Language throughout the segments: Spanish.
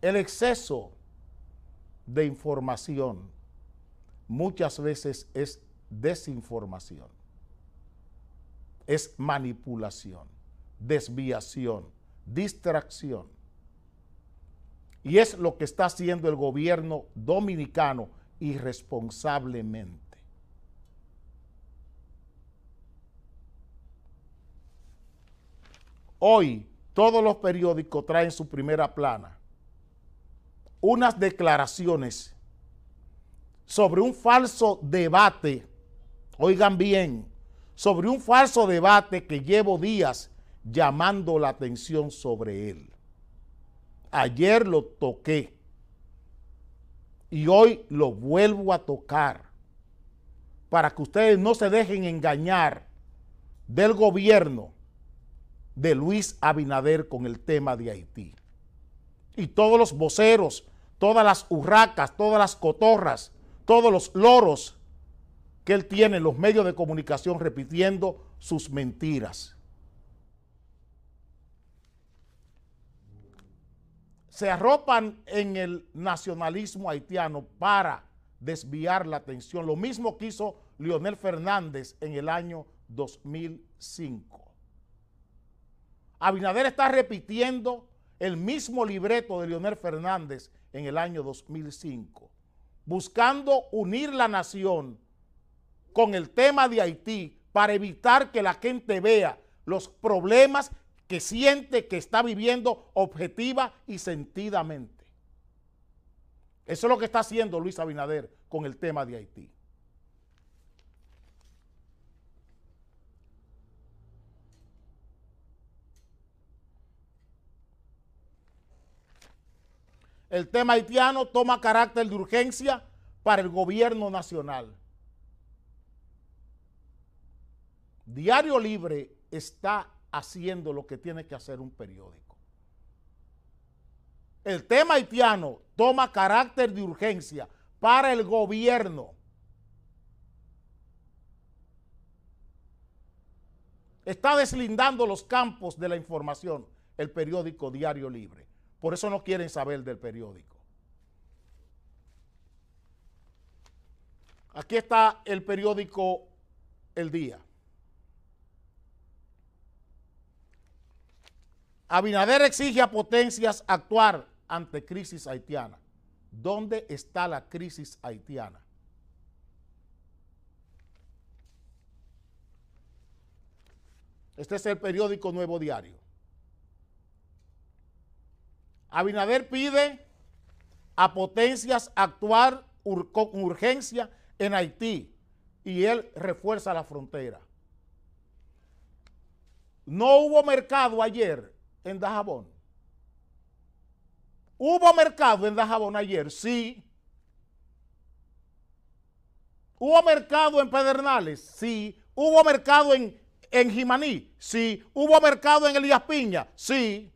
El exceso de información muchas veces es desinformación, es manipulación, desviación, distracción. Y es lo que está haciendo el gobierno dominicano irresponsablemente. Hoy todos los periódicos traen su primera plana unas declaraciones sobre un falso debate, oigan bien, sobre un falso debate que llevo días llamando la atención sobre él. Ayer lo toqué y hoy lo vuelvo a tocar para que ustedes no se dejen engañar del gobierno de Luis Abinader con el tema de Haití. Y todos los voceros, todas las urracas, todas las cotorras, todos los loros que él tiene en los medios de comunicación repitiendo sus mentiras. Se arropan en el nacionalismo haitiano para desviar la atención, lo mismo que hizo Leonel Fernández en el año 2005. Abinader está repitiendo el mismo libreto de Leonel Fernández en el año 2005, buscando unir la nación con el tema de Haití para evitar que la gente vea los problemas que siente que está viviendo objetiva y sentidamente. Eso es lo que está haciendo Luis Abinader con el tema de Haití. El tema haitiano toma carácter de urgencia para el gobierno nacional. Diario Libre está haciendo lo que tiene que hacer un periódico. El tema haitiano toma carácter de urgencia para el gobierno. Está deslindando los campos de la información el periódico Diario Libre. Por eso no quieren saber del periódico. Aquí está el periódico El Día. Abinader exige a potencias actuar ante crisis haitiana. ¿Dónde está la crisis haitiana? Este es el periódico Nuevo Diario. Abinader pide a potencias actuar con urgencia en Haití y él refuerza la frontera. No hubo mercado ayer en Dajabón. ¿Hubo mercado en Dajabón ayer? Sí. ¿Hubo mercado en Pedernales? Sí. ¿Hubo mercado en, en Jimaní? Sí. ¿Hubo mercado en Elías Piña? Sí.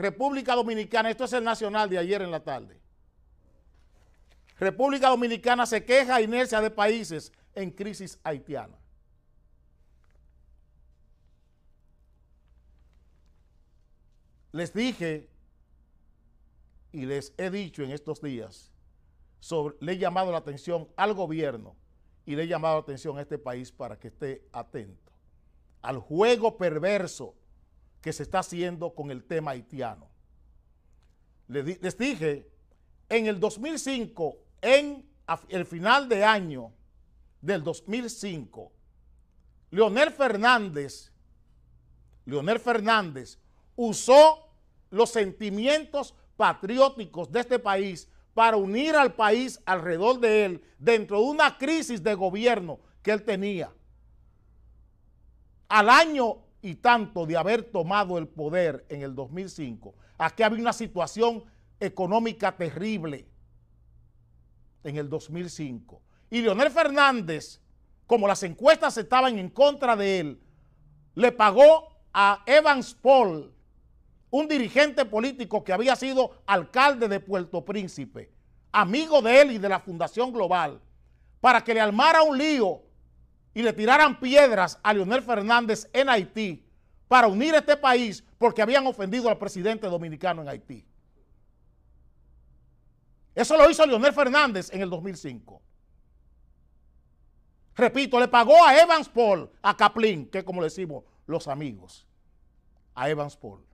República Dominicana, esto es el nacional de ayer en la tarde. República Dominicana se queja inercia de países en crisis haitiana. Les dije y les he dicho en estos días, le he llamado la atención al gobierno y le he llamado la atención a este país para que esté atento al juego perverso que se está haciendo con el tema haitiano. Les, dije, en el 2005, en el final de año del 2005, Leonel Fernández, Leonel Fernández usó los sentimientos patrióticos de este país para unir al país alrededor de él dentro de una crisis de gobierno que él tenía. Al año y tanto de haber tomado el poder en el 2005, aquí había una situación económica terrible en el 2005. Y Leonel Fernández, como las encuestas estaban en contra de él, le pagó a Evans Paul, un dirigente político que había sido alcalde de Puerto Príncipe, amigo de él y de la Fundación Global, para que le armara un lío y le tiraran piedras a Leonel Fernández en Haití para unir este país porque habían ofendido al presidente dominicano en Haití. Eso lo hizo Leonel Fernández en el 2005. Repito, le pagó a Evans Paul, a Caplin, que como le decimos los amigos, a Evans Paul.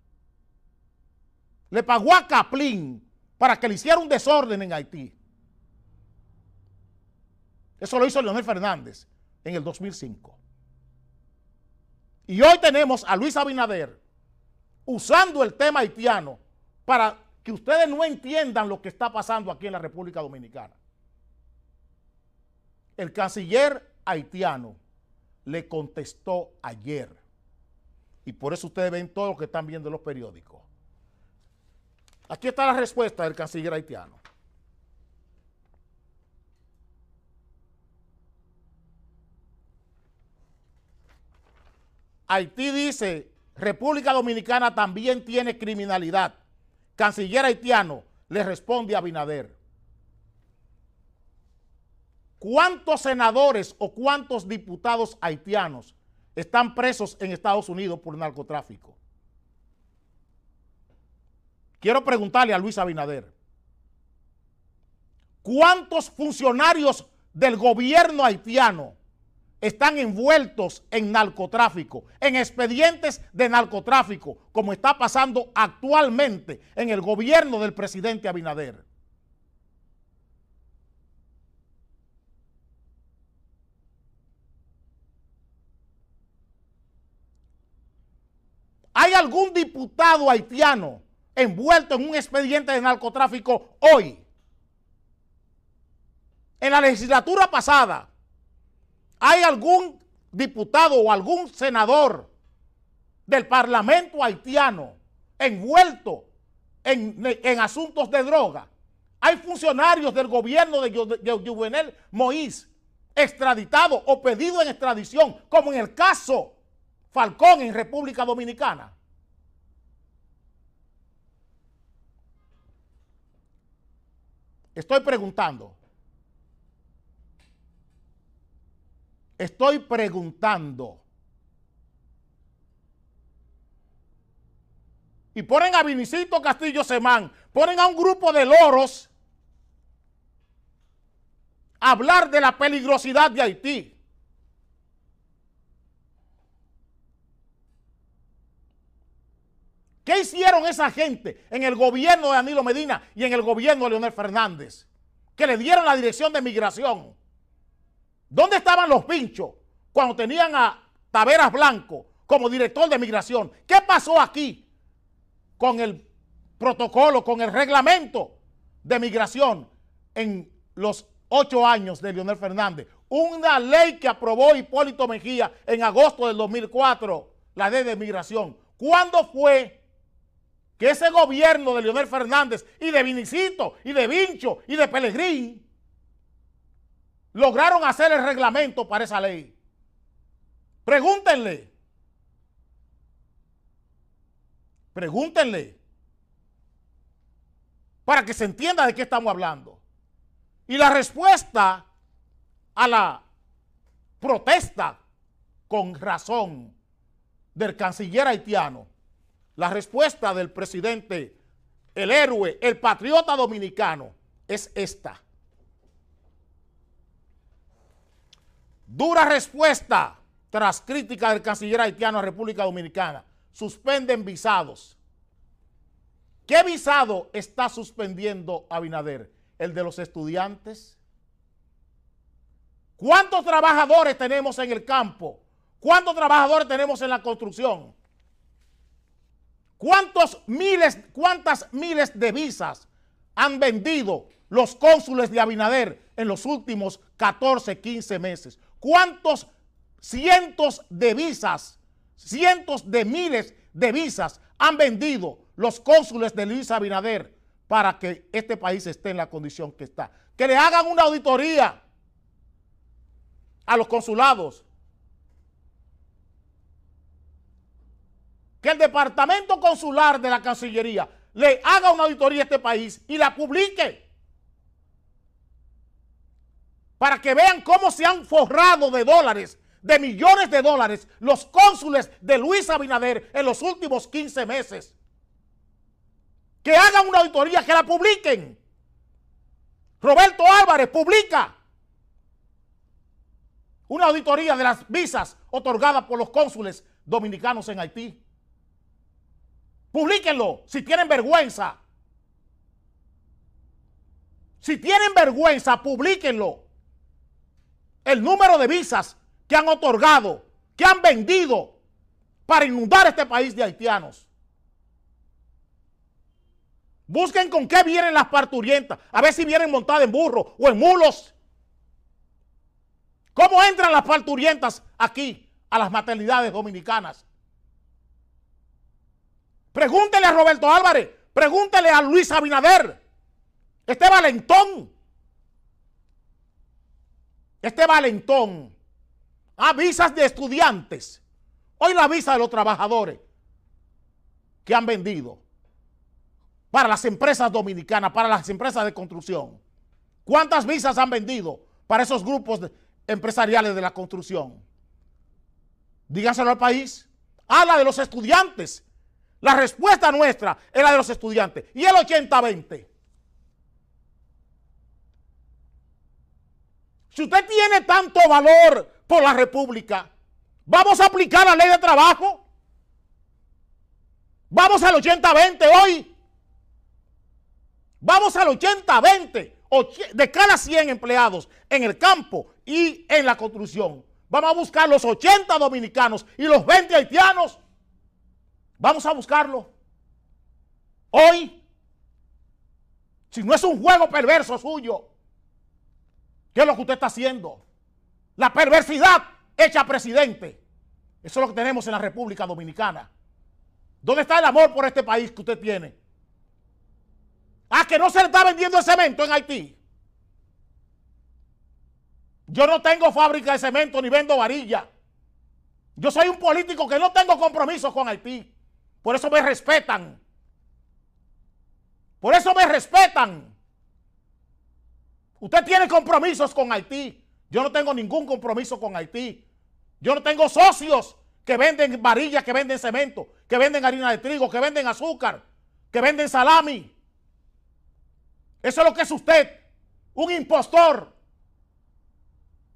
Le pagó a Caplin para que le hiciera un desorden en Haití. Eso lo hizo Leonel Fernández en el 2005. Y hoy tenemos a Luis Abinader usando el tema haitiano para que ustedes no entiendan lo que está pasando aquí en la República Dominicana. El canciller haitiano le contestó ayer. Y por eso ustedes ven todo lo que están viendo en los periódicos. Aquí está la respuesta del canciller haitiano. Haití dice, República Dominicana también tiene criminalidad. Canciller haitiano le responde a Binader. ¿Cuántos senadores o cuántos diputados haitianos están presos en Estados Unidos por narcotráfico? Quiero preguntarle a Luis Abinader. ¿Cuántos funcionarios del gobierno haitiano están envueltos en narcotráfico, en expedientes de narcotráfico, como está pasando actualmente en el gobierno del presidente Abinader. ¿Hay algún diputado haitiano envuelto en un expediente de narcotráfico hoy? En la legislatura pasada, ¿Hay algún diputado o algún senador del Parlamento haitiano envuelto en, asuntos de droga? Hay funcionarios del gobierno de, Juvenel Moïse extraditados o pedidos en extradición, como en el caso Falcón en República Dominicana. Estoy preguntando, Estoy preguntando. Y ponen a Vinicito Castillo Semán, ponen a un grupo de loros a hablar de la peligrosidad de Haití. ¿Qué hicieron esa gente en el gobierno de Danilo Medina y en el gobierno de Leonel Fernández? Que le dieron la dirección de migración. ¿Dónde estaban los pinchos cuando tenían a Taveras Blanco como director de migración? ¿Qué pasó aquí con el protocolo, con el reglamento de migración en los ocho años de Leonel Fernández? Una ley que aprobó Hipólito Mejía en agosto del 2004, la ley de migración. ¿Cuándo fue que ese gobierno de Leonel Fernández y de Vinicito y de Vincho y de Pelegrín lograron hacer el reglamento para esa ley. Pregúntenle. Pregúntenle. Para que se entienda de qué estamos hablando. Y la respuesta a la protesta con razón del canciller haitiano, la respuesta del presidente, el héroe, el patriota dominicano, es esta. Dura respuesta tras crítica del canciller haitiano a República Dominicana. Suspenden visados. ¿Qué visado está suspendiendo Abinader? ¿El de los estudiantes? ¿Cuántos trabajadores tenemos en el campo? ¿Cuántos trabajadores tenemos en la construcción? ¿Cuántos miles, cuántas miles de visas han vendido los cónsules de Abinader en los últimos 14, 15 meses? ¿Cuántos cientos de visas, cientos de miles de visas han vendido los cónsules de Luis Abinader para que este país esté en la condición que está? Que le hagan una auditoría a los consulados. Que el departamento consular de la Cancillería le haga una auditoría a este país y la publique para que vean cómo se han forrado de dólares de millones de dólares los cónsules de Luis Abinader en los últimos 15 meses. Que hagan una auditoría, que la publiquen. Roberto Álvarez publica una auditoría de las visas otorgadas por los cónsules dominicanos en Haití. Publíquenlo si tienen vergüenza. Si tienen vergüenza, publíquenlo. El número de visas que han otorgado, que han vendido para inundar este país de haitianos. Busquen con qué vienen las parturientas. A ver si vienen montadas en burro o en mulos. ¿Cómo entran las parturientas aquí a las maternidades dominicanas? Pregúntele a Roberto Álvarez. Pregúntele a Luis Abinader. Este valentón. Este valentón. Ah, visas de estudiantes. Hoy la visa de los trabajadores que han vendido para las empresas dominicanas, para las empresas de construcción. ¿Cuántas visas han vendido para esos grupos empresariales de la construcción? Díganselo al país. Ah, la de los estudiantes. La respuesta nuestra es la de los estudiantes. ¿Y el 80-20? Si usted tiene tanto valor por la República, vamos a aplicar la ley de trabajo. Vamos al 80-20 hoy. Vamos al 80-20 de cada 100 empleados en el campo y en la construcción. Vamos a buscar los 80 dominicanos y los 20 haitianos. Vamos a buscarlo. Hoy. Si no es un juego perverso suyo. ¿Qué es lo que usted está haciendo? La perversidad hecha presidente. Eso es lo que tenemos en la República Dominicana. ¿Dónde está el amor por este país que usted tiene? Ah, que no se le está vendiendo el cemento en Haití. Yo no tengo fábrica de cemento ni vendo varilla. Yo soy un político que no tengo compromiso con Haití. Por eso me respetan. Por eso me respetan. Usted tiene compromisos con Haití. Yo no tengo ningún compromiso con Haití. Yo no tengo socios que venden varillas, que venden cemento, que venden harina de trigo, que venden azúcar, que venden salami. Eso es lo que es usted, un impostor,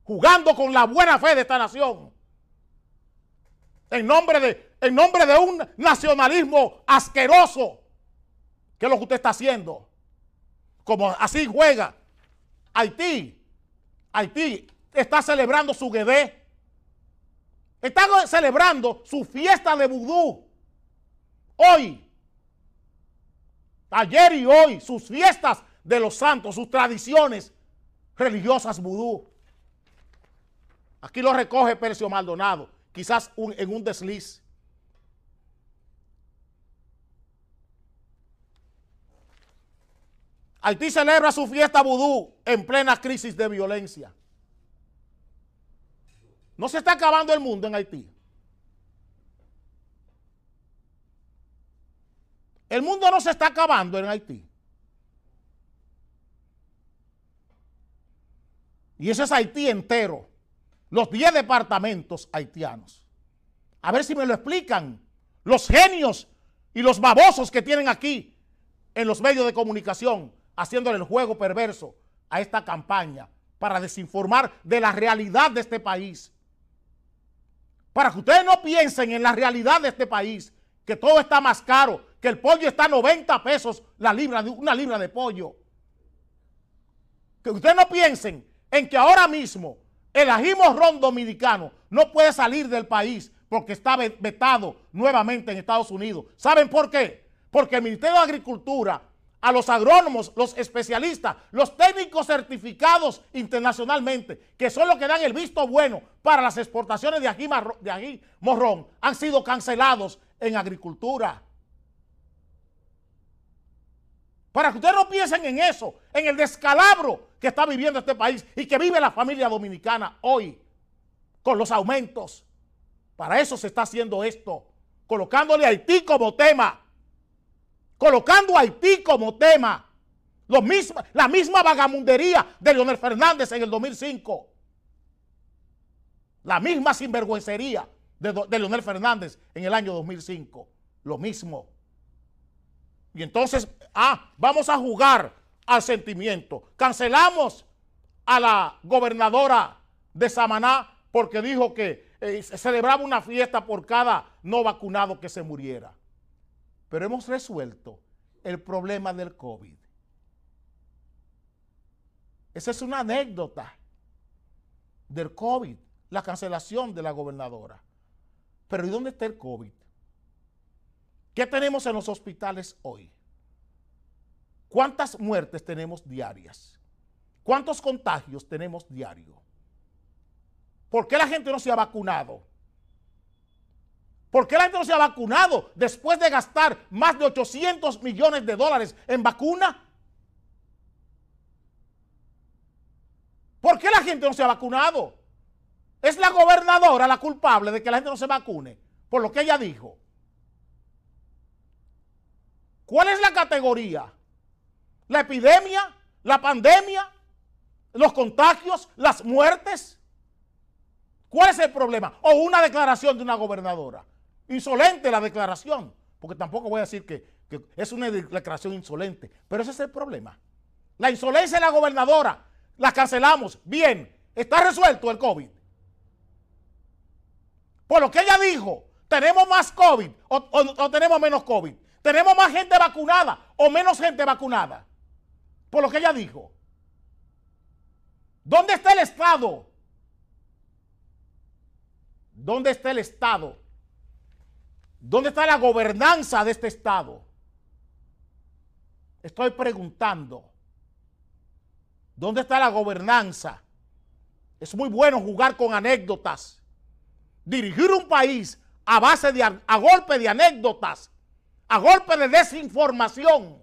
jugando con la buena fe de esta nación. En nombre de, en nombre de un nacionalismo asqueroso, que es lo que usted está haciendo. Como así juega Haití. Haití está celebrando su Guedé. Está celebrando su fiesta de vudú. Hoy. Ayer y hoy. Sus fiestas de los santos, sus tradiciones religiosas vudú. Aquí lo recoge Percio Maldonado, quizás en un desliz. Haití celebra su fiesta vudú en plena crisis de violencia. No se está acabando el mundo en Haití. El mundo no se está acabando en Haití. Y eso es Haití entero. Los 10 departamentos haitianos. A ver si me lo explican. Los genios y los babosos que tienen aquí en los medios de comunicación haciéndole el juego perverso a esta campaña para desinformar de la realidad de este país. Para que ustedes no piensen en la realidad de este país, que todo está más caro, que el pollo está a 90 pesos la libra, una libra de pollo. Que ustedes no piensen en que ahora mismo el ají morrón dominicano no puede salir del país porque está vetado nuevamente en Estados Unidos. ¿Saben por qué? Porque el Ministerio de Agricultura, a los agrónomos, los especialistas, los técnicos certificados internacionalmente, que son los que dan el visto bueno para las exportaciones de ají, de ají morrón, han sido cancelados en agricultura. Para que ustedes no piensen en eso, en el descalabro que está viviendo este país y que vive la familia dominicana hoy con los aumentos. Para eso se está haciendo esto, colocándole a Haití como tema, colocando a Haití como tema. La misma vagamundería de Leonel Fernández en el 2005. La misma sinvergüencería de, de Leonel Fernández en el año 2005. Lo mismo. Y entonces, ah, vamos a jugar al sentimiento. Cancelamos a la gobernadora de Samaná porque dijo que eh, celebraba una fiesta por cada no vacunado que se muriera. Pero hemos resuelto el problema del COVID. Esa es una anécdota del COVID, la cancelación de la gobernadora. Pero ¿y dónde está el COVID? ¿Qué tenemos en los hospitales hoy? ¿Cuántas muertes tenemos diarias? ¿Cuántos contagios tenemos diarios? ¿Por qué la gente no se ha vacunado? ¿Por qué la gente no se ha vacunado después de gastar más de 800 millones de dólares en vacuna? ¿Por qué la gente no se ha vacunado? Es la gobernadora la culpable de que la gente no se vacune, por lo que ella dijo. ¿Cuál es la categoría? ¿La epidemia? ¿La pandemia? ¿Los contagios? ¿Las muertes? ¿Cuál es el problema? O una declaración de una gobernadora. Insolente la declaración, porque tampoco voy a decir que, es una declaración insolente, pero ese es el problema. La insolencia de la gobernadora, la cancelamos. Bien, está resuelto el COVID. Por lo que ella dijo, tenemos más COVID o, tenemos menos COVID. Tenemos más gente vacunada o menos gente vacunada. Por lo que ella dijo. ¿Dónde está el Estado? ¿Dónde está el Estado? ¿Dónde está la gobernanza de este Estado? Estoy preguntando. ¿Dónde está la gobernanza? Es muy bueno jugar con anécdotas. Dirigir un país a base de, a golpe de anécdotas, a golpe de desinformación.